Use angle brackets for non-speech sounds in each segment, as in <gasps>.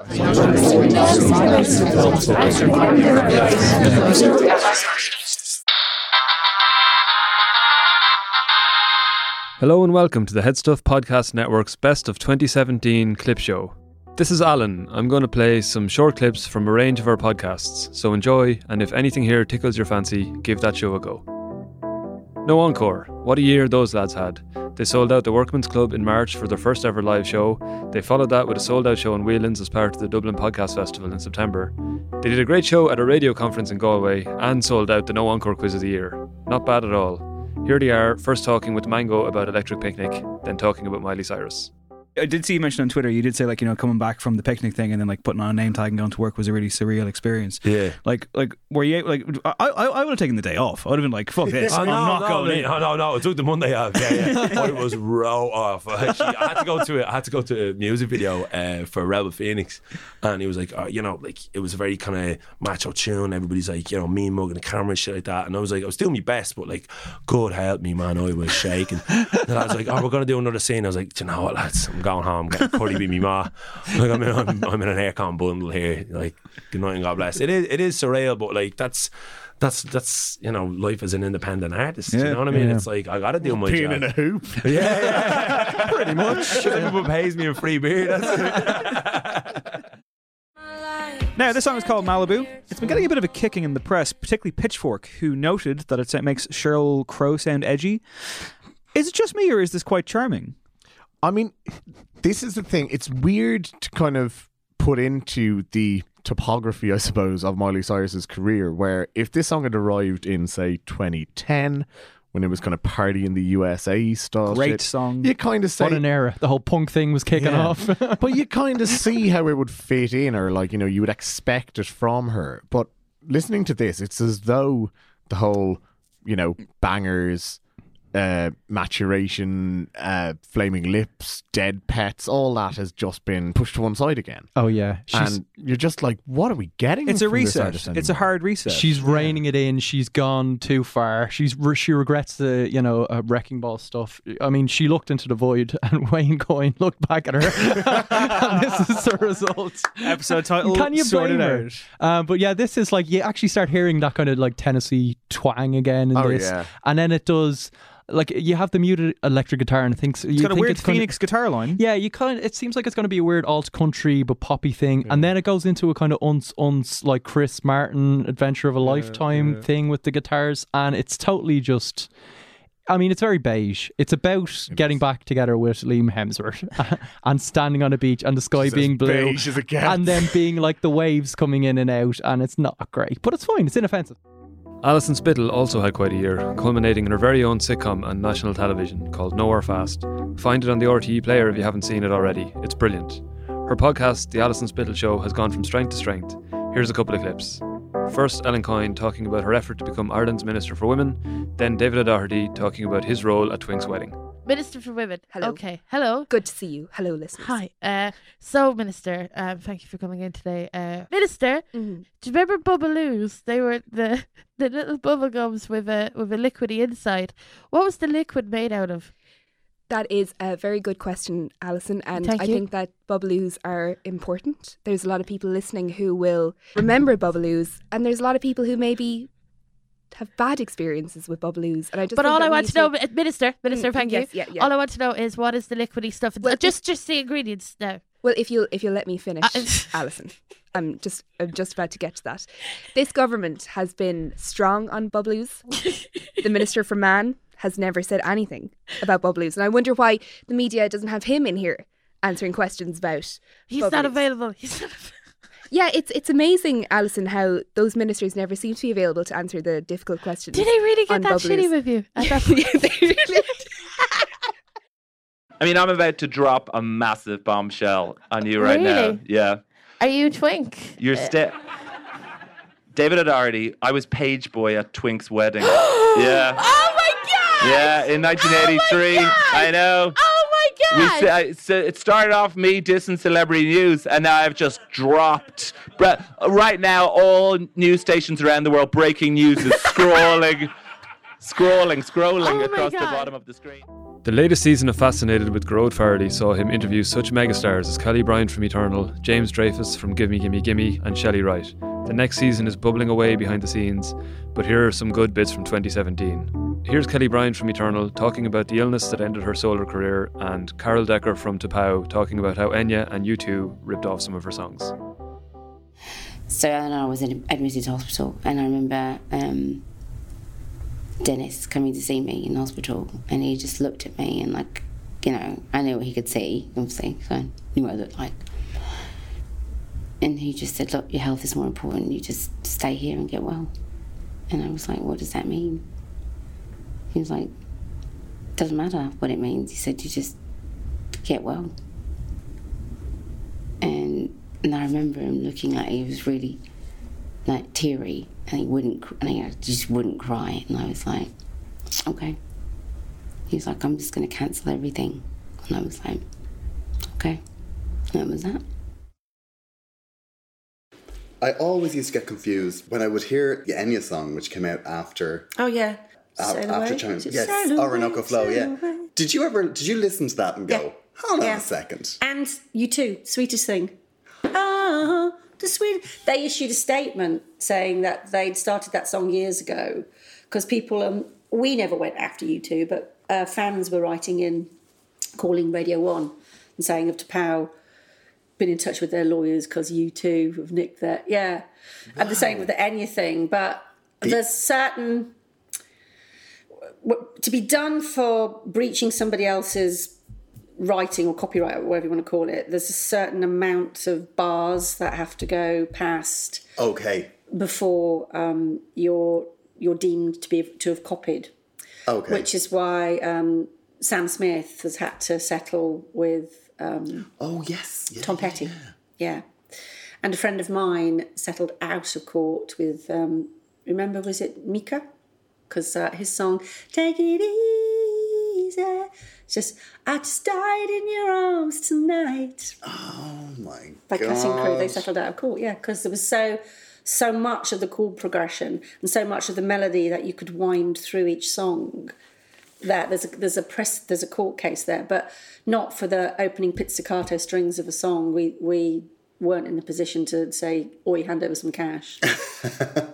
Hello and welcome to the Headstuff Podcast Network's Best of 2017 clip show. This is Alan. I'm going to play some short clips from a range of our podcasts, so enjoy, and if anything here tickles your fancy, give that show a go. No Encore. What a year those lads had. They sold out the Workman's Club in March for their first ever live show. They followed that with a sold out show in Whelan's as part of the Dublin Podcast Festival in September. They did a great show at a radio conference in Galway and sold out the No Encore Quiz of the Year. Not bad at all. Here they are, first talking with Mango about Electric Picnic, then talking about Miley Cyrus. I did see you mention on Twitter. You did say like you know coming back from the picnic thing and then like putting on a name tag and going to work was a really surreal experience. Yeah. Like like were you like I I, I would have taken the day off. I would have been like fuck this. <laughs> Oh, I'm no, not no, going no, in. No, no, no. I took the Monday off. Yeah, yeah. <laughs> I was row off. Actually, I had to go to a, I had to go to a music video uh, for Rebel Phoenix, and he was like, oh, you know, like it was a very kind of macho tune. Everybody's like, you know, me mugging the camera and shit like that. And I was like, I was doing my best, but like, God help me, man, I was shaking. And I was like, oh, we're gonna do another scene. I was like, "Do you know what, lads, I'm going home. Getting Curly be me ma. <laughs> Like I'm in, I'm, I'm in an aircon bundle here. Like good night and God bless. It is it is surreal, but like that's. That's that's you know life as an independent artist. you know what I mean? yeah. It's like I got to do my Peeing job. in a hoop. <laughs> Yeah, yeah. <laughs> pretty much. Everyone pays me a free beer. That's. Now, this song is called Malibu. It's been getting a bit of a kicking in the press, particularly Pitchfork, who noted that it makes Sheryl Crow sound edgy. Is it just me, or is this quite charming? I mean, this is the thing. It's weird to kind of put into the topography, I suppose, of Miley Cyrus's career, where if this song had arrived in, say, 2010, when it was kind of party in the USA style, Great shit, song. You kind of say, What an era. The whole punk thing was kicking Yeah. off. <laughs> but you kind of see how it would fit in, or like you know, you would expect it from her. But listening to this, it's as though the whole, you know, bangers, uh, maturation, uh, flaming lips, dead pets, all that has just been pushed to one side again. oh, yeah. She's, and you're just like, what are we getting? It's a from this reset. artist It's a hard reset. she's reining it in. She's gone too far. She's re- She regrets the, you know, uh, wrecking ball stuff. I mean, she looked into the void <laughs> and Wayne Coyne looked back at her. <laughs> and this is the result. episode title. Can you blame her? out. Um, but yeah, this is like you actually start hearing that kind of like Tennessee twang again in Oh, this, yeah. and then it does like you have the muted electric guitar and thinks It's you got a weird it's kinda- Phoenix guitar line. Yeah, you kind of. It seems like it's going to be a weird alt country but poppy thing, and then it goes into a kind of uns uns like Chris Martin Adventure of a Lifetime thing with the guitars, and it's totally just. I mean, it's very beige. It's about getting back together with Liam Hemsworth <laughs> and standing on a beach and the sky being blue, beige as it gets. and then being like the waves coming in and out, and it's not great, but it's fine. It's inoffensive. Alison Spittle also had quite a year, culminating in her very own sitcom on national television called Nowhere Fast. Find it on the RTE player if you haven't seen it already. It's brilliant. Her podcast, The Alison Spittle Show, has gone from strength to strength. Here's a couple of clips. First, Ellen Coyne talking about her effort to become Ireland's Minister for Women, then David O'Doherty talking about his role at Twink's wedding. Minister for Women. Hello. Okay. Hello. Good to see you. Hello, listeners. Hi. Uh, so, Minister, um, thank you for coming in today. Uh, Minister, Mhm. do you remember Bubbaloos? They were the <laughs> the little bubble gums with a with a liquidy inside. What was the liquid made out of? That is a very good question, Alison. And Thank I you. think that Bubbaloos are important. There's a lot of people listening who will remember Bubbaloos, and there's a lot of people who maybe have bad experiences with Bubbaloos. And I just But all I want to know, Minister, Minister, Mm, thank yes, you. yeah, yeah. All I want to know is what is the liquidy stuff? Well, Uh, just just the ingredients now. Well, if you'll if you'll let me finish, Uh, <laughs> Alison, I'm just I'm just about to get to that. This government has been strong on Bubbaloos. the Minister for Man has never said anything about Bubbaloos, and I wonder why the media doesn't have him in here answering questions about. He's not available. He's not. <laughs> Av- Yeah, it's it's amazing, Alison, how those ministers never seem to be available to answer the difficult questions. Did he really get that Bubbaloos. shitty with you? At that <laughs> Yeah, they really- <laughs> I mean, I'm about to drop a massive bombshell on you right now. Yeah. Are you twink? You're uh, still. David O'Doherty, I was page boy at Twink's wedding. <gasps> yeah. Oh my god! Yeah, in 1983. God! I know. My We god! I- so it started off me dissing celebrity news, and now I've just dropped. Bre- Right now, all news stations around the world, breaking news is <laughs> scrolling, scrolling, scrolling Oh across the bottom of the screen. The latest season of Fascinated with Gerard Farley saw him interview such megastars as Kelle Bryan from Eternal, James Dreyfus from Gimme Gimme Gimme, and Shelley Wright. The next season is bubbling away behind the scenes, but here are some good bits from 2017. Here's Kelle Bryan from Eternal talking about the illness that ended her solo career, and Carol Decker from T'Pau talking about how Enya and U2 ripped off some of her songs. So I I was admitted to hospital, and I remember um, Dennis coming to see me in hospital, and he just looked at me and like, you know, I knew what he could see, obviously, so I knew what I looked like. And he just said, "Look, your health is more important. You just stay here and get well." And I was like, "What does that mean?" He was like, "Doesn't matter what it means." He said, "You just get well." And and I remember him looking like he was really like teary, and he wouldn't, and he just wouldn't cry, and I was like, okay. He was like, I'm just gonna cancel everything, and I was like, okay. And that was that. I always used to get confused when I would hear the Enya song, which came out after Oh yeah. a- after away, China. Yes, sail away, Orinoco Flow. Yeah. away. Did you ever? Did you listen to that and go, Yeah. "Hold on Yeah. a second. And U2, sweetest thing. Ah, the sweet. They issued a statement saying that they'd started that song years ago because people. Um, we never went after U2, but uh, fans were writing in, calling Radio One and saying of T'Pau been in touch with their lawyers because U2 have nicked their yeah, and the same with the Enya thing. But there's certain to be done for breaching somebody else's writing or copyright or whatever you want to call it. There's a certain amount of bars that have to go past Okay. before um, you're you're deemed to be to have copied. Okay. Which is why um, Sam Smith has had to settle with um, oh yes, yeah, Tom Petty. Yeah. And a friend of mine settled out of court with um, remember was it Mika? Because uh, his song "Take It Easy," it's just I just died in your arms tonight. Oh my god. By. Cutting Crew, they settled out of court. Yeah, because there was so so much of the chord progression and so much of the melody that you could wind through each song. That there's a, there's a press there's a court case there, but not for the opening pizzicato strings of a song. We we weren't in a position to say, "Oi, hand over some cash," <laughs>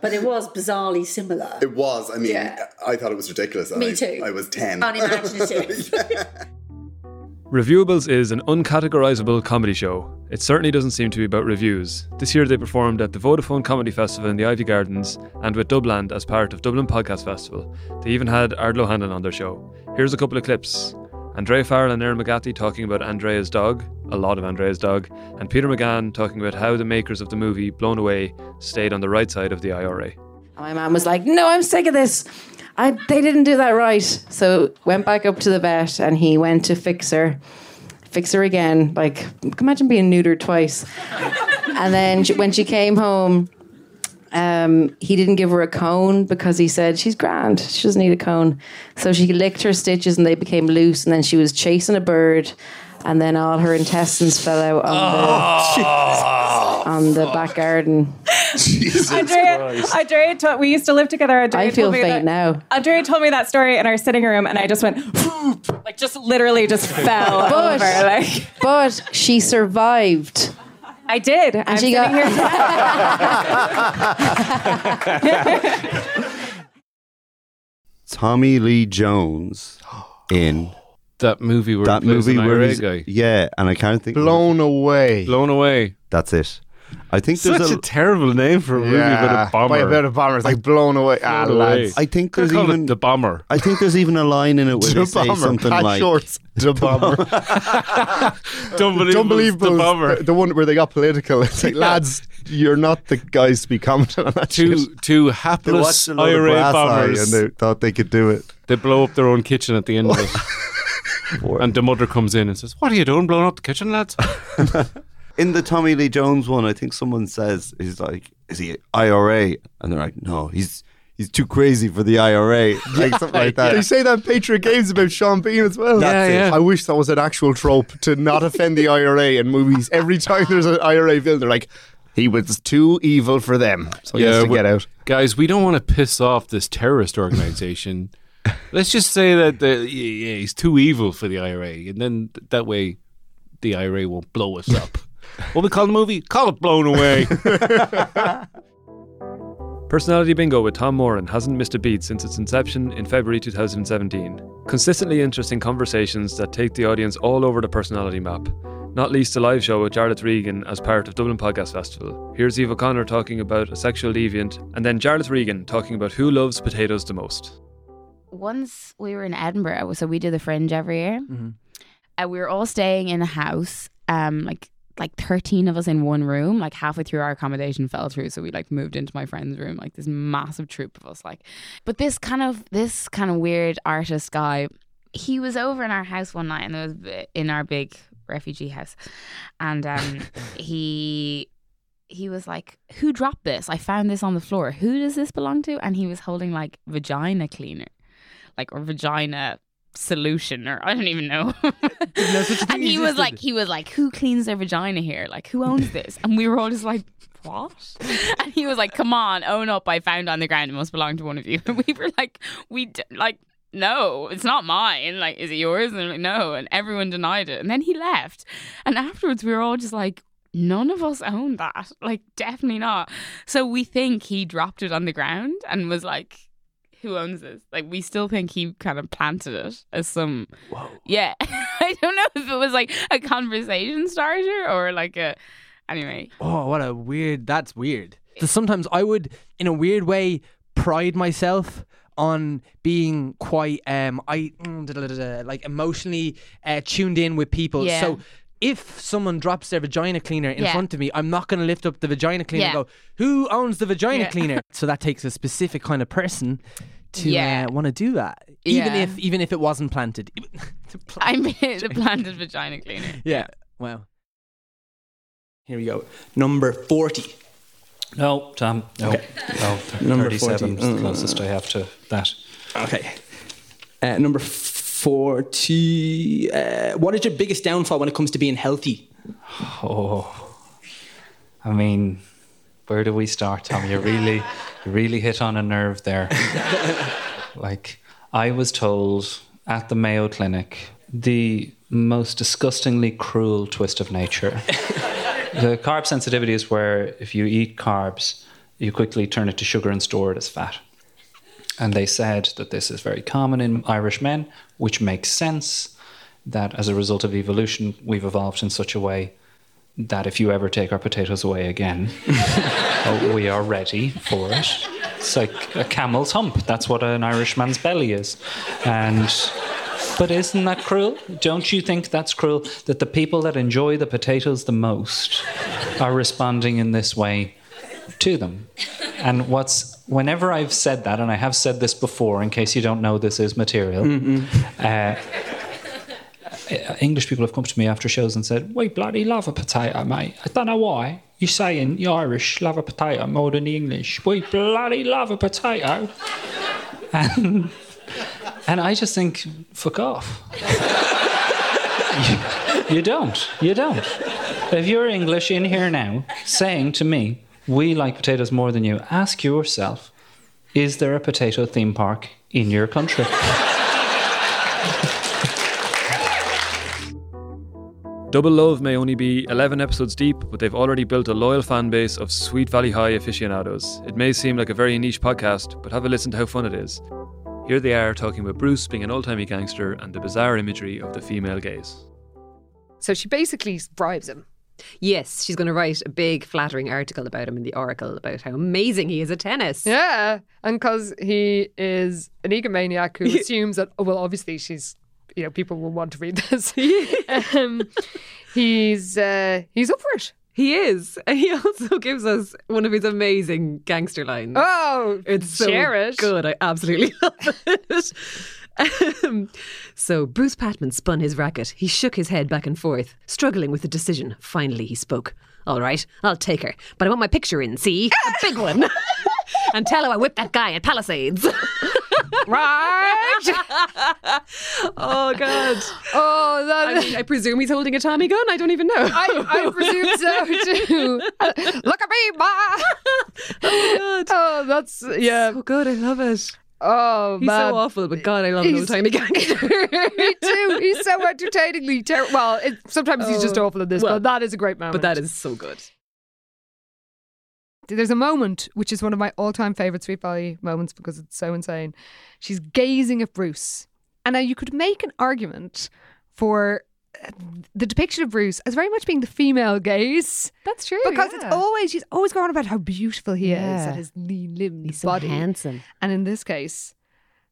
but it was bizarrely similar. It was. I mean, Yeah. I thought it was ridiculous. and Me I, too. I was ten. Unimaginative. <laughs> Reviewables is an uncategorizable comedy show. It certainly doesn't seem to be about reviews. This year they performed at the Vodafone Comedy Festival in the Ivy Gardens and with Dubland as part of Dublin Podcast Festival. They even had Ardal O'Hanlon on their show. Here's a couple of clips. Andrea Farrell and Erin McGathy talking about Andrea's dog, a lot of Andrea's dog, and Peter McGann talking about how the makers of the movie Blown Away stayed on the right side of the IRA. My mum was like, "No, I'm sick of this. I, they didn't do that right." So went back up to the vet, and he went to fix her, fix her again. Like, imagine being neutered twice. <laughs> and then she, when she came home, um, he didn't give her a cone because he said she's grand. She doesn't need a cone. So she licked her stitches, and they became loose. And then she was chasing a bird. And then all her intestines fell out on the oh. on the back garden. Jesus Andrea, Andrea told, we used to live together. Andrea I feel faint that, now. Andrea told me that story in our sitting room, and I just went, like, just literally just <laughs> fell But, over. Like, but she survived. I did. And I'm she sitting got- <laughs> <laughs> Tommy Lee Jones in that movie where that movie an where IRA he's guy. yeah, and I can't think Blown away. Blown away. That's it. I think there's Such a, terrible name for a movie about a bomber. By about a bomber. It's like blown away. ah, away. lads. I think there's call it even the bomber. I think there's even a line in it where The they say bomber. something Hot like shorts. <laughs> The bomber. <laughs> Unbelievable. The bomber. The, the one where they got political. <laughs> It's like, lads, you're not the guys to be commenting on that Two shit. two hapless watched a lot of IRA bombers. and they thought they could do it. They blow up their own kitchen at the end of it. And the mother comes in and says, "What are you doing, blowing up the kitchen, lads?" <laughs> in the Tommy Lee Jones one, I think someone says he's like, "Is he IRA?" And they're like, "No, he's he's too crazy for the IRA." <laughs> Like something like that. They say that Patriot Games about Sean Bean as well. That's Yeah, it. yeah. I wish that was an actual trope to not offend the IRA in movies. Every time there's an IRA villain, they're like, he was too evil for them, so he has to we- get out. Guys, we don't want to piss off this terrorist organization. Let's just say that the, yeah, he's too evil for the IRA, and then th- that way the IRA won't blow us up. <laughs> what we call the movie? Call it blown away. <laughs> Personality Bingo with Tom Moran hasn't missed a beat since its inception in February 2017. Consistently interesting conversations that take the audience all over the personality map. Not least a live show with Jarlath Regan as part of Dublin Podcast Festival. Here's Eva O'Connor talking about a sexual deviant, and then Jarlath Regan talking about who loves potatoes the most. Once we were in Edinburgh, so we do the Fringe every year, and we were all staying in a house, um, like like thirteen of us in one room. Like halfway through our accommodation fell through, so we like moved into my friend's room, like this massive troop of us. Like, but this kind of this kind of weird artist guy, he was over in our house one night, and it was in our big refugee house, and um, <laughs> he he was like, "Who dropped this? I found this on the floor. Who does this belong to?" And he was holding like vagina cleaner, like or vagina solution, or I don't even know. <laughs> <laughs> and he was like, he was like, "Who cleans their vagina here? Like, who owns this?" And we were all just like. What? <laughs> And he was like, "Come on, own up! I found on the ground. It must belong to one of you." And we were like, "We d- like, no, it's not mine. Like, is it yours?" And like, no, and everyone denied it. And then he left. And afterwards, we were all just like, none of us own that. Like, definitely not. So we think he dropped it on the ground and was like, who owns this? Like, we still think he kind of planted it as some. Whoa. Yeah. <laughs> I don't know if it was like a conversation starter or like a. Anyway. Oh, what a weird. That's weird. So sometimes I would, in a weird way, pride myself on being quite um I mm, like emotionally uh, tuned in with people. Yeah. So if someone drops their vagina cleaner in Yeah. front of me, I'm not going to lift up the vagina cleaner Yeah. and go, "Who owns the vagina Yeah. cleaner?" <laughs> so that takes a specific kind of person to Yeah. uh, want to do that, even Yeah. if even if it wasn't planted. <laughs> I mean, the planted vagina cleaner. <laughs> yeah. Wow. Here we go. Number forty. No, Tom. No. Okay. No. Number 37 is the Mm. closest I have to that. Okay. Uh, number 40. Uh, what is your biggest downfall when it comes to being healthy? Oh. I mean, where do we start, Tom? You really, you really hit on a nerve there. <laughs> like, I was told at the Mayo Clinic the most disgustingly cruel twist of nature. <laughs> the carb sensitivity is where if you eat carbs, you quickly turn it to sugar and store it as fat. And they said that this is very common in Irish men, which makes sense that as a result of evolution, we've evolved in such a way that if you ever take our potatoes away again, uh, <laughs> we are ready for it. It's like a camel's hump. That's what an Irishman's belly is. And but isn't that cruel? Don't you think that's cruel that the people that enjoy the potatoes the most are responding in this way to them? And what's whenever I've said that, and I have said this before, in case you don't know this is material, uh, uh, English people have come to me after shows and said, "We bloody love a potato, mate. I don't know why you're saying the Irish love a potato more than the English. We bloody love a potato." And, and I just think, fuck off. <laughs> you, you don't. You don't. If you're English in here now saying to me, "We like potatoes more than you," ask yourself, is there a potato theme park in your country? <laughs> Double Love may only be 11 episodes deep, but they've already built a loyal fan base of Sweet Valley High aficionados. It may seem like a very niche podcast, but have a listen to how fun it is. Here they are talking about Bruce being an old timey gangster and the bizarre imagery of the female gaze. So she basically bribes him. Yes, she's going to write a big flattering article about him in the Oracle about how amazing he is at tennis. Yeah, and because he is an egomaniac who <laughs> assumes that, oh, well, obviously she's, you know, people will want to read this. <laughs> um, he's uh, he's up for it. He is. And <laughs> he also gives us one of his amazing gangster lines. Oh, it's so it. good. I absolutely love it. <laughs> so Bruce Patman spun his racket. He shook his head back and forth, struggling with the decision. Finally, he spoke. All right, I'll take her, but I want my picture in, see? A big one. <laughs> and tell her I whipped that guy at Palisades. <laughs> right? oh, God. Oh, that. I mean, I presume he's holding a Tommy gun. I don't even know. I, I presume so too. Uh, look at me, ma. Oh, God. Oh, that's yeah. So good. I love it. Oh He's man, so awful, but God, I love an He's- old timey gangster. <laughs> me too. He's so entertainingly terrible. Well, it, sometimes he's just Oh, awful in this, well, but that is a great moment. but that is so good. There's a moment which is one of my all-time favorite Sweet Valley moments because it's so insane. She's gazing at Bruce, and now you could make an argument for the depiction of Bruce as very much being the female gaze. That's true because yeah. it's always she's always going on about how beautiful he is Yeah. and his lean limbed He's so body, handsome. And in this case,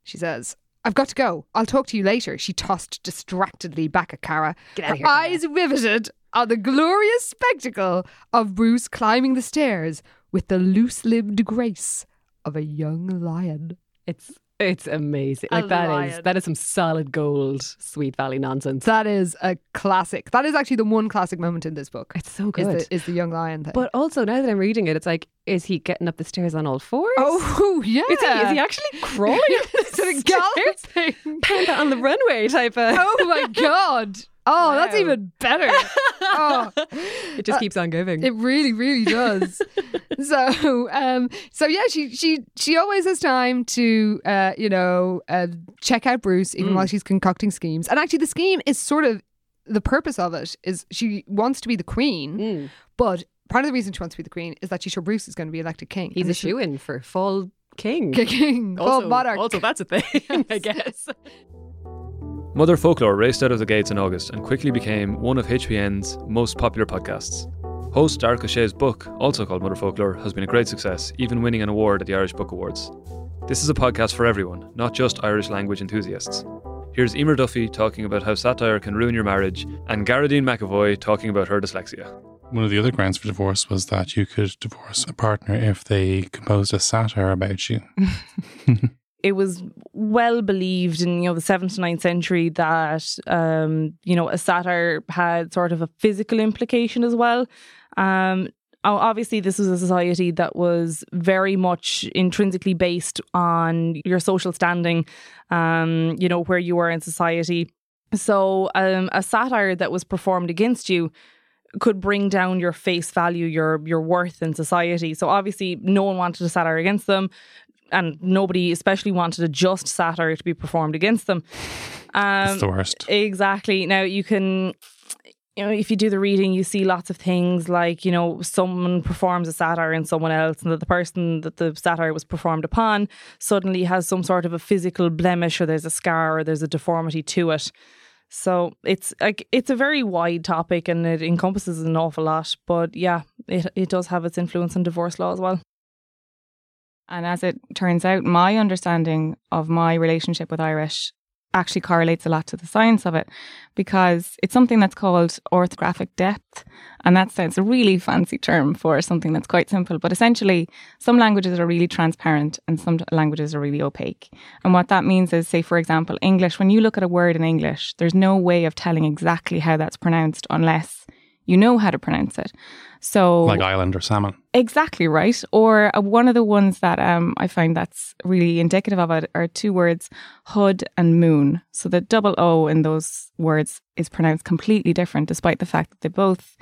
she says. I've got to go. I'll talk to you later. She tossed distractedly back at Cara. Get her here, Cara. eyes riveted on the glorious spectacle of Bruce climbing the stairs with the loose-limbed grace of a young lion. It's it's amazing. A Like that is that is some solid gold Sweet Valley nonsense. That is a classic. That is actually the one classic moment in this book. It's so Is good. the, is the young lion thing. But also now that I'm reading it, it's like, is he getting up the stairs on all fours? Oh <laughs> yeah. Is he, is he actually <laughs> crawling up the to the galloping Panda on the runway type of? Oh my <laughs> god. Oh, that's even better. Oh, It just uh, keeps on giving. It really, really does. <laughs> so, um, so yeah, she she she always has time to, uh, you know, uh, check out Bruce even Mm. while she's concocting schemes. And actually, the scheme is sort of the purpose of it is she wants to be the queen, Mm. but part of the reason she wants to be the queen is that she's sure Bruce is going to be elected king. He's a shoe in for full king. <laughs> King, full Also, monarch. also that's a thing, <laughs> I guess. Motherfoclóir raced out of the gates in August and quickly became one of HPN's most popular podcasts. Host Darach Ó Séaghdha's book, also called Motherfoclóir, has been a great success, even winning an award at the Irish Book Awards. This is a podcast for everyone, not just Irish language enthusiasts. Here's Emer Duffy talking about how satire can ruin your marriage, and Gearóidín McEvoy talking about her dyslexia. One of the other grounds for divorce was that you could divorce a partner if they composed a satire about you. <laughs> <laughs> it was well believed in you know the seventh to ninth century that um, you know a satire had sort of a physical implication as well. Um, obviously, this was a society that was very much intrinsically based on your social standing, um, you know where you were in society. So um, a satire that was performed against you could bring down your face value, your your worth in society. So obviously, no one wanted a satire against them, and nobody especially wanted a just satire to be performed against them. Um, It's the worst. Exactly. Now you can. You know, if you do the reading, you see lots of things like, you know, someone performs a satire in someone else, and that the person that the satire was performed upon suddenly has some sort of a physical blemish, or there's a scar, or there's a deformity to it. So it's like it's a very wide topic and it encompasses an awful lot. But yeah, it it does have its influence on divorce law as well. And as it turns out, my understanding of my relationship with Irish actually correlates a lot to the science of it because it's something that's called orthographic depth. And that sounds a really fancy term for something that's quite simple. But essentially, some languages are really transparent and some languages are really opaque. And what that means is, say, for example, English, when you look at a word in English, there's no way of telling exactly how that's pronounced unless you know how to pronounce it. So, Like island or salmon. Exactly right. Or uh, one of the ones that um, I find that's really indicative of it are two words, hood and moon. So the double O in those words is pronounced completely different, despite the fact that they both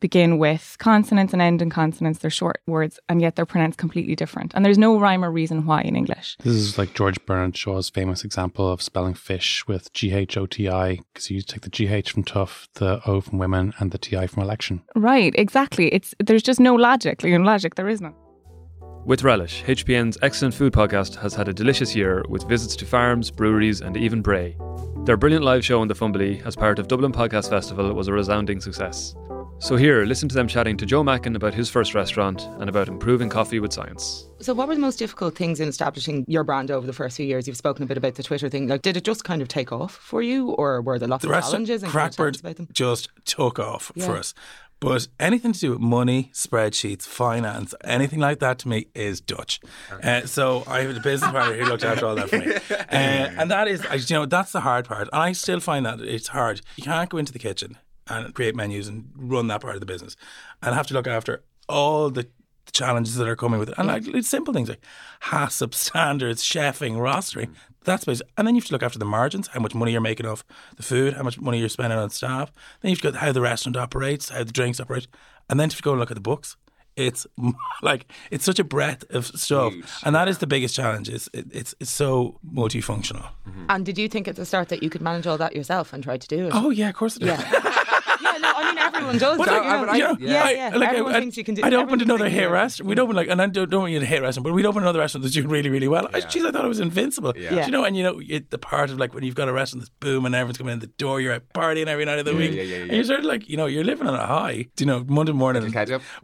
begin with consonants and end in consonants. They're short words, and yet they're pronounced completely different. And there's no rhyme or reason why in English. This is like George Bernard Shaw's famous example of spelling fish with G H O T I, because you take the G H from tough, the O from women, and the T I from election. Right, exactly. It's there's just no logic. Like in logic, there is none. With Relish, HPN's excellent food podcast has had a delicious year with visits to farms, breweries, and even Bray. Their brilliant live show in the Fumbally as part of Dublin Podcast Festival was a resounding success. So here, listen to them chatting to Joe Macken about his first restaurant and about improving coffee with science. So, what were the most difficult things in establishing your brand over the first few years? You've spoken a bit about the Twitter thing. Like, did it just kind of take off for you, or were there lots the of challenges? And can you tell us Crackbird about them? just took off Yeah. for us. But anything to do with money, spreadsheets, finance, anything like that to me is Dutch. Uh, so I have a business partner who looked after all that for me. <laughs> Uh, and that is, you know, that's the hard part. And I still find that it's hard. You can't go into the kitchen and create menus and run that part of the business and have to look after all the challenges that are coming with it. And like it's simple things like HACCP standards, chefing, rostering. That's basic. And then you have to look after the margins, how much money you're making off the food, how much money you're spending on staff. Then you have got how the restaurant operates, how the drinks operate. And then if you go and look at the books. It's <laughs> like it's such a breadth of stuff, and that is the biggest challenge. Is it, it's it's so multifunctional. Mm-hmm. And did you think at the start that you could manage all that yourself and try to do it? Oh yeah, of course I did. Yeah. <laughs> yeah, no, I mean everyone does. But don't I, you? I, you know, yeah, I- yeah. like, everyone I, thinks you can do. I'd everyone opened another hair hit restaurant. We'd open like, and I don't, don't want you to hit restaurant, but we'd open another restaurant that's doing really, really well. I, geez, I thought it was invincible. Yeah. Do Yeah. you know, and you know, it, the part of like when you've got a restaurant that's booming, everyone's coming in the door, you're out partying every night of the Yeah, week, yeah, yeah, and yeah. you're sort of like, you know, you're living on a high. Do you know, Monday morning,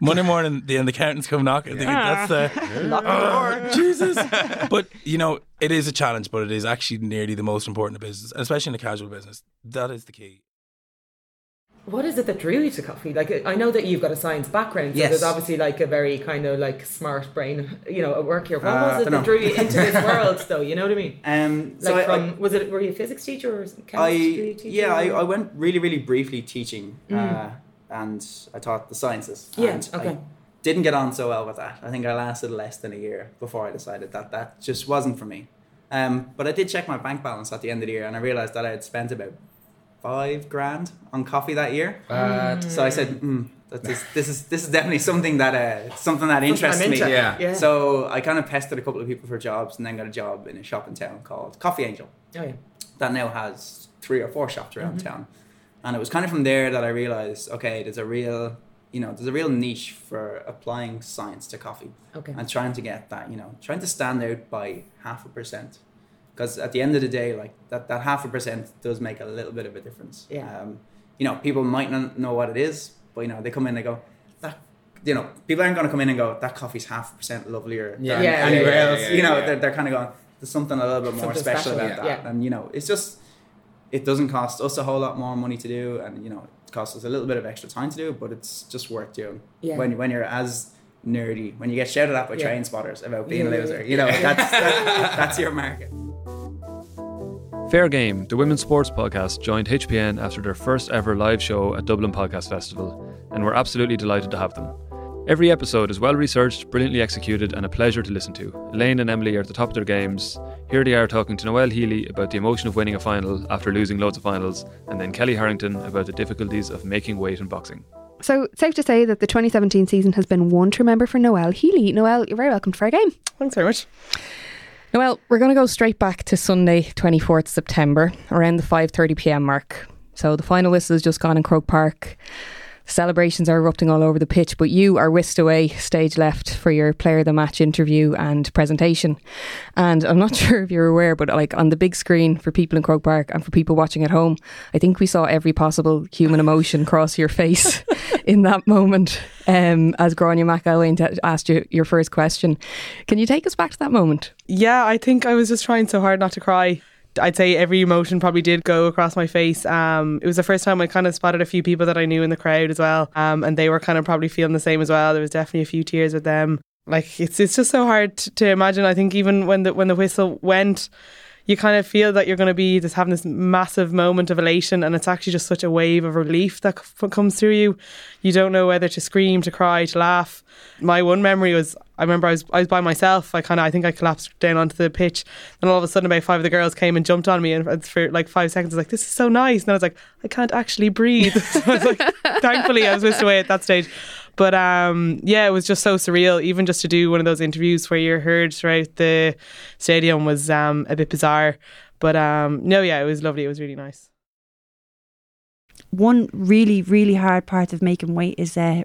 Monday morning, the, and the accountants come knocking. thinking, That's the <laughs> Lock Oh, door. Jesus. <laughs> but you know, it is a challenge, but it is actually nearly the most important business, especially in the casual business. That is the key. What is it that drew you to coffee? Like, I know that you've got a science background, so Yes. there's obviously like a very kind of like smart brain, you know, at work here. What Uh, was it that drew you into this <laughs> world, though? You know what I mean? Um, so like I- from I- was it were you a physics teacher or chemistry I teacher? yeah, I, I went really really briefly teaching, uh, Mm. and I taught the sciences. Yeah, and okay. I didn't get on so well with that. I think I lasted less than a year before I decided that that just wasn't for me. Um, but I did check my bank balance at the end of the year, and I realized that I had spent about five grand on coffee that year. What? So I said, mm, that this, this is this is definitely something that uh, something that interests me. Yeah. Yeah. So I kind of pestered a couple of people for jobs, and then got a job in a shop in town called Coffee Angel Oh yeah. that now has three or four shops around Mhm. town. And it was kind of from there that I realized, okay, there's a real, you know, there's a real niche for applying science to coffee. Okay. And trying to get that, you know, trying to stand out by half a percent. Because at the end of the day, like that, that half a percent does make a little bit of a difference. Yeah. Um, you know, people might not know what it is, but you know, they come in and they go, that, you know, people aren't going to come in and go, that coffee's half a percent lovelier Yeah. than Yeah, anywhere yeah, yeah, else. yeah, you know, yeah. they're, they're kind of going, there's something a little bit more special, special, about yeah. that. And, you know, it's just, it doesn't cost us a whole lot more money to do. And, you know, it costs us a little bit of extra time to do, but it's just worth doing. Yeah. When, when you're as nerdy, when you get shouted at by Yeah. train spotters about being Yeah, a loser, yeah. you know, Yeah. that's, that, <laughs> that's your market. Fair Game, the women's sports podcast, joined HPN after their first ever live show at Dublin Podcast Festival, and we're absolutely delighted to have them. Every episode is well researched, brilliantly executed, and a pleasure to listen to. Elaine and Emily are at the top of their games. Here they are talking to Noëlle Healy about the emotion of winning a final after losing loads of finals, and then Kellie Harrington about the difficulties of making weight in boxing. So, it's safe to say that the 2017 season has been one to remember for Noëlle Healy. Noëlle, you're very welcome to Fair Game. Thanks very much. Noëlle, we're going to go straight back to Sunday, 24th September, around the 5:30 p.m. mark. So the final whistle has just gone in Croke Park. Celebrations are erupting all over the pitch, but you are whisked away, stage left, for your player of the match interview and presentation. And I'm not <laughs> sure if you're aware, but like on the big screen for people in Croke Park and for people watching at home, I think we saw every possible human emotion <laughs> cross your face in that moment um, as Gráinne McElwain asked you your first question. Can you take us back to that moment? Yeah, I think I was just trying so hard not to cry. I'd say every emotion probably did go across my face. Um, it was the first time I kind of spotted a few people that I knew in the crowd as well, um, and they were kind of probably feeling the same as well. There was definitely a few tears with them. Like it's it's just so hard to, to imagine. I think even when the when the whistle went, you kind of feel that you're going to be just having this massive moment of elation, and it's actually just such a wave of relief that c- comes through you. You don't know whether to scream, to cry, to laugh. My one memory was I remember I was I was by myself. I kind of I think I collapsed down onto the pitch, and all of a sudden about five of the girls came and jumped on me, and for like five seconds I was like, "This is so nice," and I was like, "I can't actually breathe." <laughs> so I was like, thankfully I was whisked away at that stage. But um, yeah, it was just so surreal. Even just to do one of those interviews where you're heard throughout the stadium was um, a bit bizarre. But um, no, yeah, it was lovely. It was really nice. one really really hard part of making weight is uh,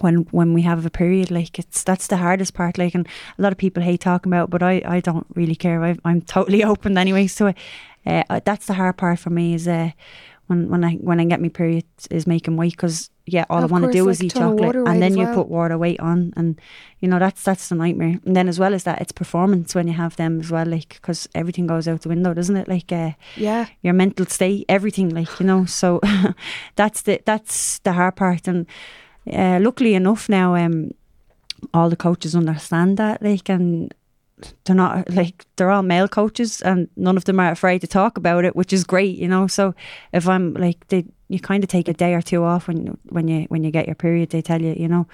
when when we have a period like it's that's the hardest part like and a lot of people hate talking about it, but I, I don't really care I, I'm totally <laughs> open anyway so uh, that's the hard part for me is uh, when when I when I get my period is making weight because yeah, all Of I want to do like is eat chocolate, and then you well. put water weight on, and you know that's that's the nightmare. And then as well as that, it's performance when you have them as well, like because everything goes out the window, doesn't it? Like uh, Yeah. your mental state, everything, like you know. So <laughs> that's the that's the hard part, and uh, luckily enough now, um, all the coaches understand that, like, and they're not <laughs> like they're all male coaches, and none of them are afraid to talk about it, which is great, you know. So if I'm like, they you kind of take a day or two off when when you when you get your period, they tell you, you know.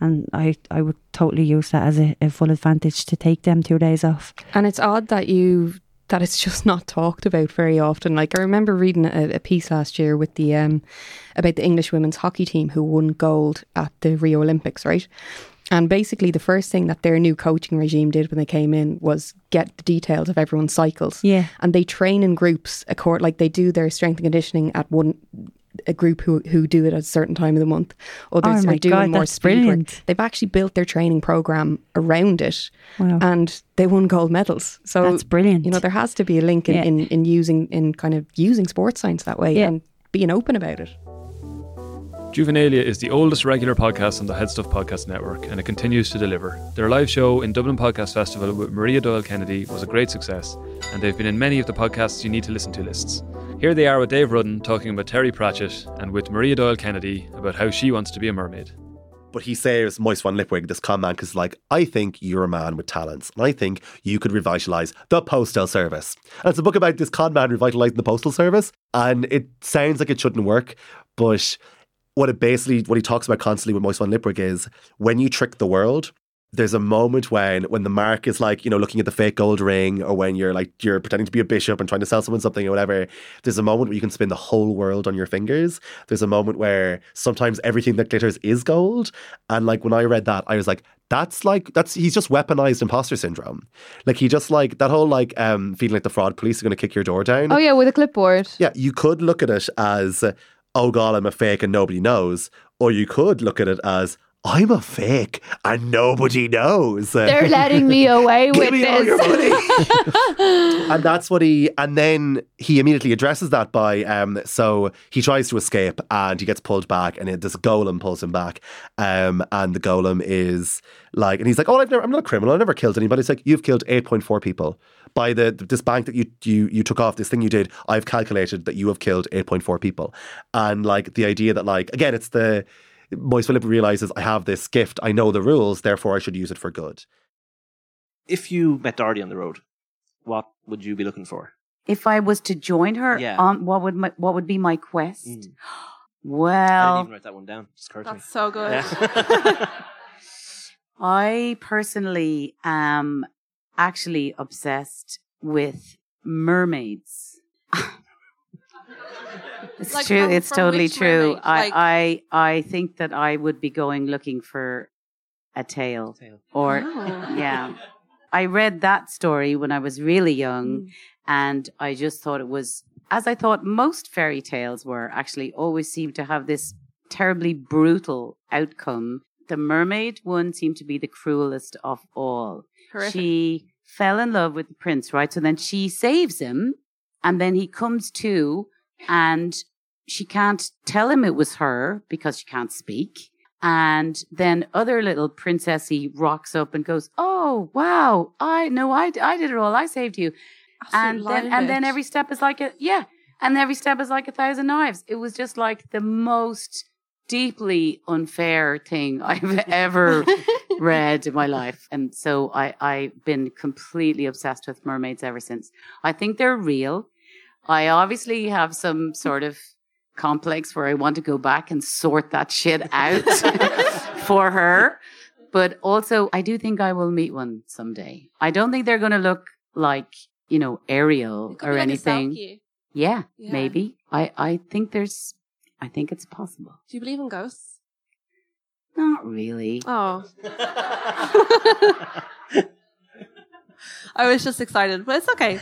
And I, I would totally use that as a, a full advantage to take them two days off. And it's odd that you that it's <laughs> just not talked about very often. Like I remember reading a, a piece last year with the um about the English women's hockey team who won gold at the Rio Olympics, right? And basically, the first thing that their new coaching regime did when they came in was get the details of everyone's cycles. Yeah. And they train in groups, accord like they do their strength and conditioning at one a group who who do it at a certain time of the month. Others Oh are doing God, more speed work. brilliant. They've actually built their training program around it, Wow. and they won gold medals. So That's brilliant. You know, there has to be a link in, Yeah. in, in using in kind of using sports science that way Yeah. and being open about it. Juvenalia is the oldest regular podcast on the Headstuff Podcast Network, and it continues to deliver. Their live show in Dublin Podcast Festival with Maria Doyle Kennedy was a great success, and they've been in many of the podcasts you need to listen to lists. Here they are with Dave Rudden talking about Terry Pratchett, and with Maria Doyle Kennedy about how she wants to be a mermaid. But he says, Moist von Lipwig, this con man, because like, I think you're a man with talents, and I think you could revitalise the postal service. And it's a book about this con man revitalising the postal service, and it sounds like it shouldn't work, but what it basically what he talks about constantly with Moist von Lipwig is when you trick the world. There's a moment when when the mark is like you know looking at the fake gold ring, or when you're like you're pretending to be a bishop and trying to sell someone something or whatever. There's a moment where you can spin the whole world on your fingers. There's a moment where sometimes everything that glitters is gold, and like when I read that, I was like, that's like that's he's just weaponized imposter syndrome. Like he just like that whole like um feeling like the fraud police are going to kick your door down. Oh yeah, with a clipboard. Yeah, you could look at it as, oh God, I'm a fake and nobody knows. Or you could look at it as, I'm a fake and nobody knows. They're letting me <laughs> away Give with me all your this. <laughs> and that's what he, and then he immediately addresses that by, um, so he tries to escape and he gets pulled back and it, this golem pulls him back. Um, and the golem is like, and he's like, oh, I've never, I'm not a criminal. I've never killed anybody. It's like, you've killed 8.4 people. By the this bank that you, you you took off, this thing you did, I've calculated that you have killed 8.4 people. And like the idea that like, again, it's the, Moise Philip realizes I have this gift, I know the rules, therefore I should use it for good. If you met Dorothy on the road, what would you be looking for? If I was to join her, Yeah. on what would my, what would be my quest? Hmm. Well I didn't even write that one down. Just occurred me. That's so good. Yeah. <laughs> I personally am actually obsessed with mermaids. <laughs> it's Like true. from- it's from totally true. mermaid? I, Like- I I think that I would be going looking for a tail, or Oh. yeah. I read that story when I was really young, Mm. and I just thought it was, as I thought most fairy tales were, actually always seemed to have this terribly brutal outcome. The mermaid one seemed to be the cruelest of all. Horrific. She fell in love with the prince, right? So then she saves him, and then he comes to, and she can't tell him it was her because she can't speak. And then other little princessy rocks up and goes, "Oh wow, I know I, I did it all. I saved you." and then and then every step is like a yeah, and every step is like a thousand knives. It was just like the most deeply unfair thing <laughs> I've ever <laughs> read in my life. And so I, I've been completely obsessed with mermaids ever since. I think they're real. I obviously have some sort of complex where I want to go back and sort that shit out <laughs> for her. But also, I do think I will meet one someday. I don't think they're going to look like, you know, Ariel or like anything. Yeah, Yeah. maybe. I, I think there's, I think it's possible. Do you believe in ghosts? Not really. Oh. <laughs> <laughs> I was just excited, but it's okay.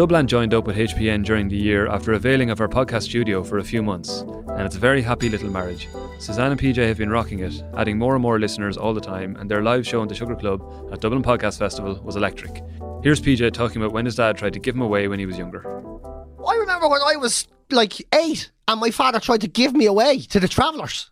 Dublin joined up with HPN during the year after availing of our podcast studio for a few months, and it's a very happy little marriage. Suzanne and PJ have been rocking it, adding more and more listeners all the time, and their live show in the Sugar Club at Dublin Podcast Festival was electric. Here's PJ talking about when his dad tried to give him away when he was younger. I remember when I was like eight and my father tried to give me away to the travellers.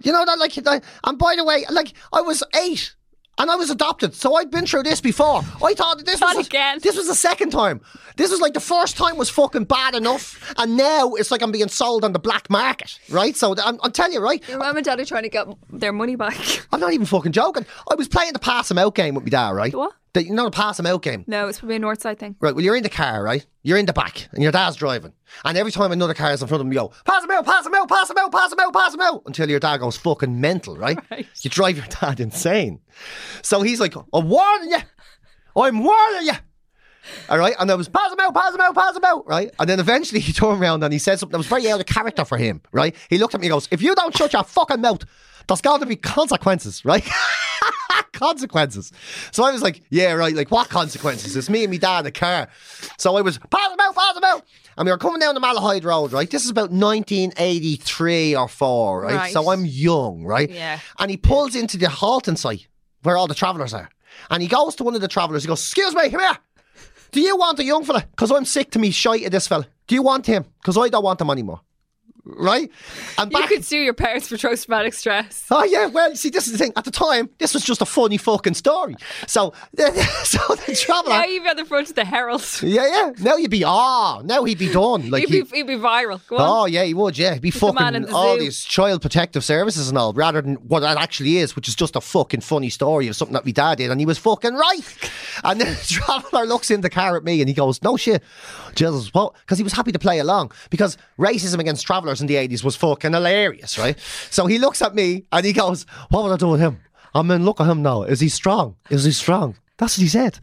You know that, like, and by the way, like, I was eight and I was adopted, so I'd been through this before. I thought that this was again. this was the second time. This was like the first time was fucking bad enough, and now it's like I'm being sold on the black market, right? So I'm, I'm telling you, right? Your mum and dad are trying to get their money back. I'm not even fucking joking. I was playing the pass pass 'em out game with my dad, right? What? The, you know the pass 'em out game. No, it's probably a north side thing. Right, well, you're in the car, right? You're in the back, and your dad's driving. And every time another car is in front of him, you go, pass him out, pass him out, pass him out, pass him out, pass him out, until your dad goes fucking mental, <laughs> right? You drive your dad insane. So he's like, I'm warning you. I'm warning you. All right, and I was pass him out, pass him out, pass him out, right? And then eventually he turned around and he said something that was very out of character for him, right? He looked at me and goes, If you don't shut your fucking mouth, there's got to be consequences, right? <laughs> consequences. So I was like, yeah, right. Like, what consequences? It's me and me dad in the car. So I was, pass him out, pass him out. And we were coming down the Malahide Road, right? This is about 1983 or 4, right? Right. So I'm young, right? Yeah. And he pulls into the halting site where all the travellers are. And he goes to one of the travellers. He goes, excuse me, come here. Do you want a young fella? Because I'm sick to me shite of this fella. Do you want him? Because I don't want him anymore. Right? And You could sue your parents for post-traumatic stress. Oh yeah, well, see, this is the thing. At the time, this was just a funny fucking story. So, <laughs> so the traveller. Now you'd be on the front of the Herald. Yeah, yeah. Now you'd be ah. now he'd be done. Like you'd, he, be, you'd be viral. Go on. Oh yeah, he would. Yeah, he'd be He's fucking in the all zoo. these child protective services and all, rather than what that actually is, which is just a fucking funny story of something that my dad did, and he was fucking right. And then <laughs> the traveller looks in the car at me and he goes, "No shit, Jesus, what?" Because he was happy to play along because racism against travellers in the eighties was fucking hilarious, right? So he looks at me and he goes, "What would I do with him?" I mean, look at him now. Is he strong? Is he strong? That's what he said.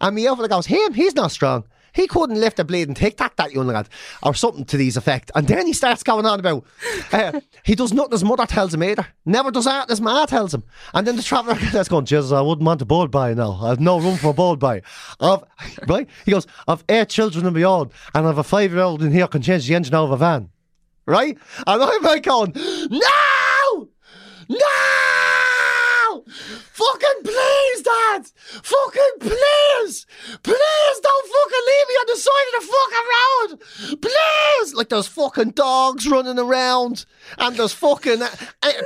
And me over goes, him, he's not strong. He couldn't lift a bleeding tic tac, that young lad, or something to these effect. And then he starts going on about uh, he does nothing his mother tells him either. Never does that his ma tells him. And then the traveller <laughs> starts going, Jesus, I wouldn't want a bold by now. I have no room for a bold by. I've, right? He goes, I've eight children of my own, and I've a five year old in here can change the engine out of a van. Right? And I'm like going, No! No! Fucking please, Dad! Fucking please! Please don't fucking leave me on the side of the fucking road! Please! Like there's fucking dogs running around and there's fucking uh,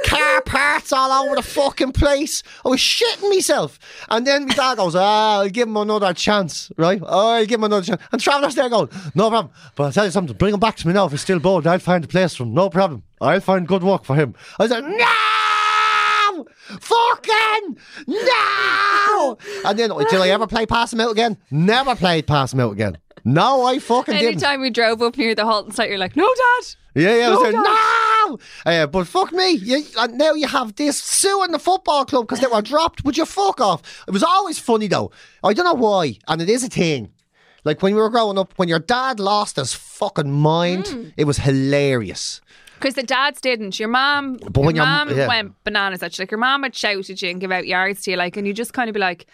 car parts all over the fucking place. I was shitting myself. And then my dad goes, ah, I'll give him another chance, right? Oh, I'll give him another chance. And Traveller's there going, no problem. But I'll tell you something, bring him back to me now if he's still bored. I'll find a place for him, no problem. I'll find good work for him. I was like, no! Fucking no! <laughs> And then, did I ever play Pass Him Out again? Never played Pass Him Out again. No, I fucking didn't. Anytime we drove up near the halting site, you're like, no, Dad. Yeah, yeah, I was No, no! Uh, but fuck me, you, and now you have this suing the football club because they were dropped. Would you fuck off? It was always funny though. I don't know why, and it is a thing. Like when we were growing up, when your dad lost his fucking mind, Mm. it was hilarious. Because the dads didn't. Your mom, But your when your- mom yeah. went bananas at you. Like your mom would shout at you and give out yards to you, like, and you just kind of be like.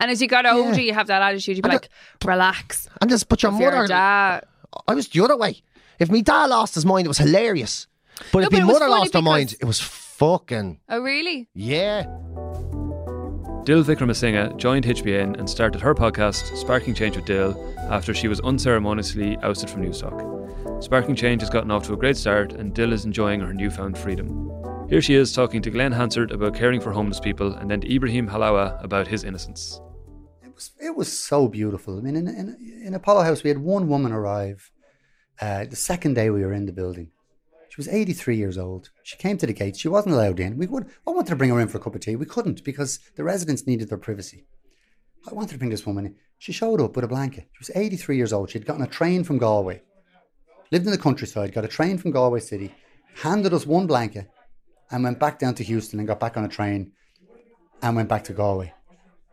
And as you got older, you have that attitude. You'd be like, relax. And just, but your If mother, a dad. I was the other way. If my dad lost his mind, it was hilarious. But No, if but my mother lost her mind, it was fucking Oh, really? yeah. Dil Wickremasinghe joined HBN and started her podcast, Sparking Change with Dil, after she was unceremoniously ousted from Newstalk. Sparking Change has gotten off to a great start, and Dil is enjoying her newfound freedom. Here she is talking to Glen Hansard about caring for homeless people, and then to Ibrahim Halawa about his innocence. it was so beautiful. I mean, in, in, in Apollo House, we had one woman arrive uh, the second day we were in the building. She was 83 years old. She came to the gate. She wasn't allowed in. We would, I wanted to bring her in for a cup of tea. We couldn't because the residents needed their privacy. I wanted to bring this woman in. She showed up with a blanket. She was 83 years old. She'd gotten a train from Galway, lived in the countryside, got a train from Galway City, handed us one blanket, and went back down to Heuston and got back on a train and went back to Galway.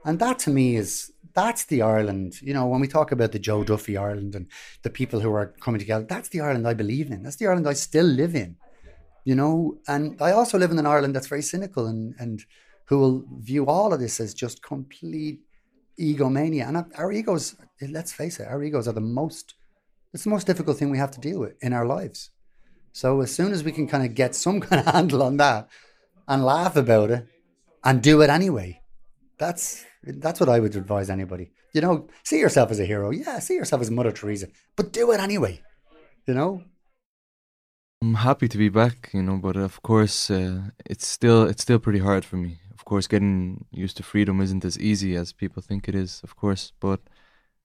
And that to me is that's the Ireland, you know, when we talk about the Joe Duffy Ireland and the people who are coming together, that's the Ireland I believe in. That's the Ireland I still live in. You know, and I also live in an Ireland that's very cynical and and who will view all of this as just complete egomania. And our egos, let's face it, our egos are the most it's the most difficult thing we have to deal with in our lives. So as soon as we can kind of get some <laughs> kind of handle on that and laugh about it and do it anyway, that's That's what I would advise anybody. You know, see yourself as a hero. Yeah, see yourself as Mother Teresa, but do it anyway. You know, I'm happy to be back, you know, but of course, uh, it's still it's still pretty hard for me. Of course, getting used to freedom isn't as easy as people think it is, of course. But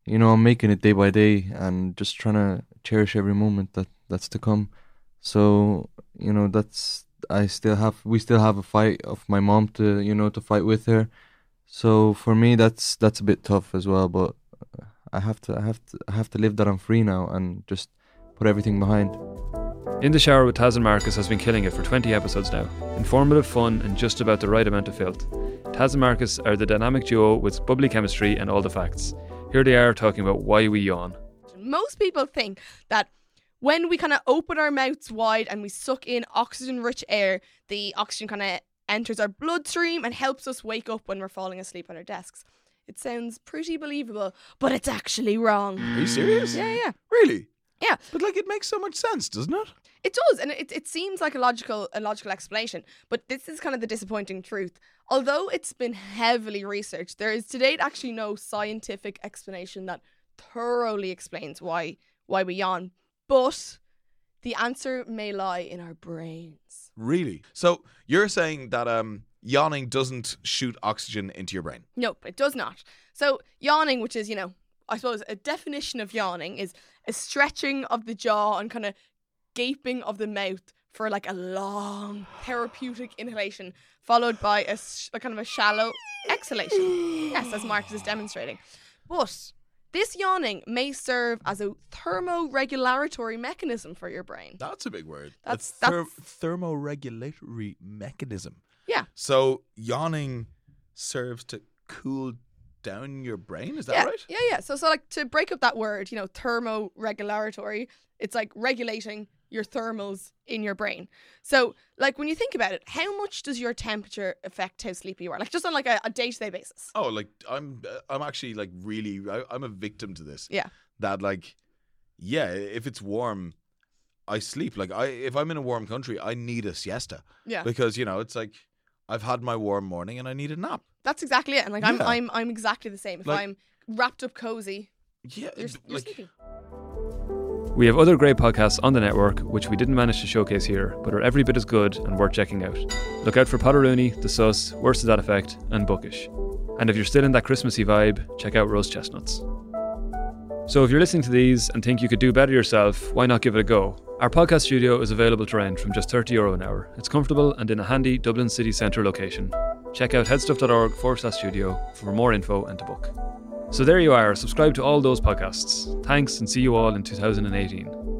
you know, I'm making it day by day and just trying to cherish every moment that that's to come. So you know, that's I still have we still have a fight of my mom to you know to fight with her. So for me, that's that's a bit tough as well. But I have to I have to I have to live that I'm free now and just put everything behind. In the Shower with Taz and Marcus has been killing it for 20 episodes now. Informative, fun, and just about the right amount of filth. Taz and Marcus are the dynamic duo with bubbly chemistry and all the facts. Here they are talking about why we yawn. Most people think that when we kind of open our mouths wide and we suck in oxygen rich air, the oxygen kind of enters our bloodstream and helps us wake up when we're falling asleep on our desks. It sounds pretty believable, but it's actually wrong. Are you serious? Yeah, yeah. Really? Yeah. But like it makes so much sense, doesn't it? It does, and it, it seems like a logical a logical explanation. But this is kind of the disappointing truth. Although it's been heavily researched, there is to date actually no scientific explanation that thoroughly explains why why we yawn. But the answer may lie in our brains. Really? So you're saying that um yawning doesn't shoot oxygen into your brain? Nope, it does not. So yawning, which is you know, I suppose a definition of yawning is a stretching of the jaw and kind of gaping of the mouth for like a long therapeutic inhalation, followed by a, sh- a kind of a shallow exhalation. yes, as Marcus is demonstrating. But this yawning may serve as a thermoregulatory mechanism for your brain. That's a big word. That's- a ther- thermoregulatory mechanism. Yeah. So yawning serves to cool down your brain. Is that yeah, right? Yeah, yeah. So, so like to break up that word, you know, thermoregulatory, it's like regulating your thermals in your brain. So, like when you think about it, how much does your temperature affect how sleepy you are? Like just on like a, a day-to-day basis. Oh, like I'm uh, I'm actually like really I, I'm a victim to this. Yeah. That like yeah, if it's warm, I sleep. Like I if I'm in a warm country, I need a siesta. Yeah. Because you know, it's like I've had my warm morning and I need a nap. That's exactly it. And like I'm Yeah. I'm I'm exactly the same. If Like- I'm wrapped up cozy, yeah, you're, you're like- sleepy. We have other great podcasts on the network, which we didn't manage to showcase here, but are every bit as good and worth checking out. Look out for Potteroonie, The Sus, Worst of That Effect, and Bookish. And if you're still in that Christmassy vibe, check out Roast Chestnuts. So if you're listening to these and think you could do better yourself, why not give it a go? Our podcast studio is available to rent from just 30 euro an hour. It's comfortable and in a handy Dublin city centre location. Check out headstuff.org forward slash studio for more info and to book. So there you are, subscribe to all those podcasts. Thanks and see you all in 2018.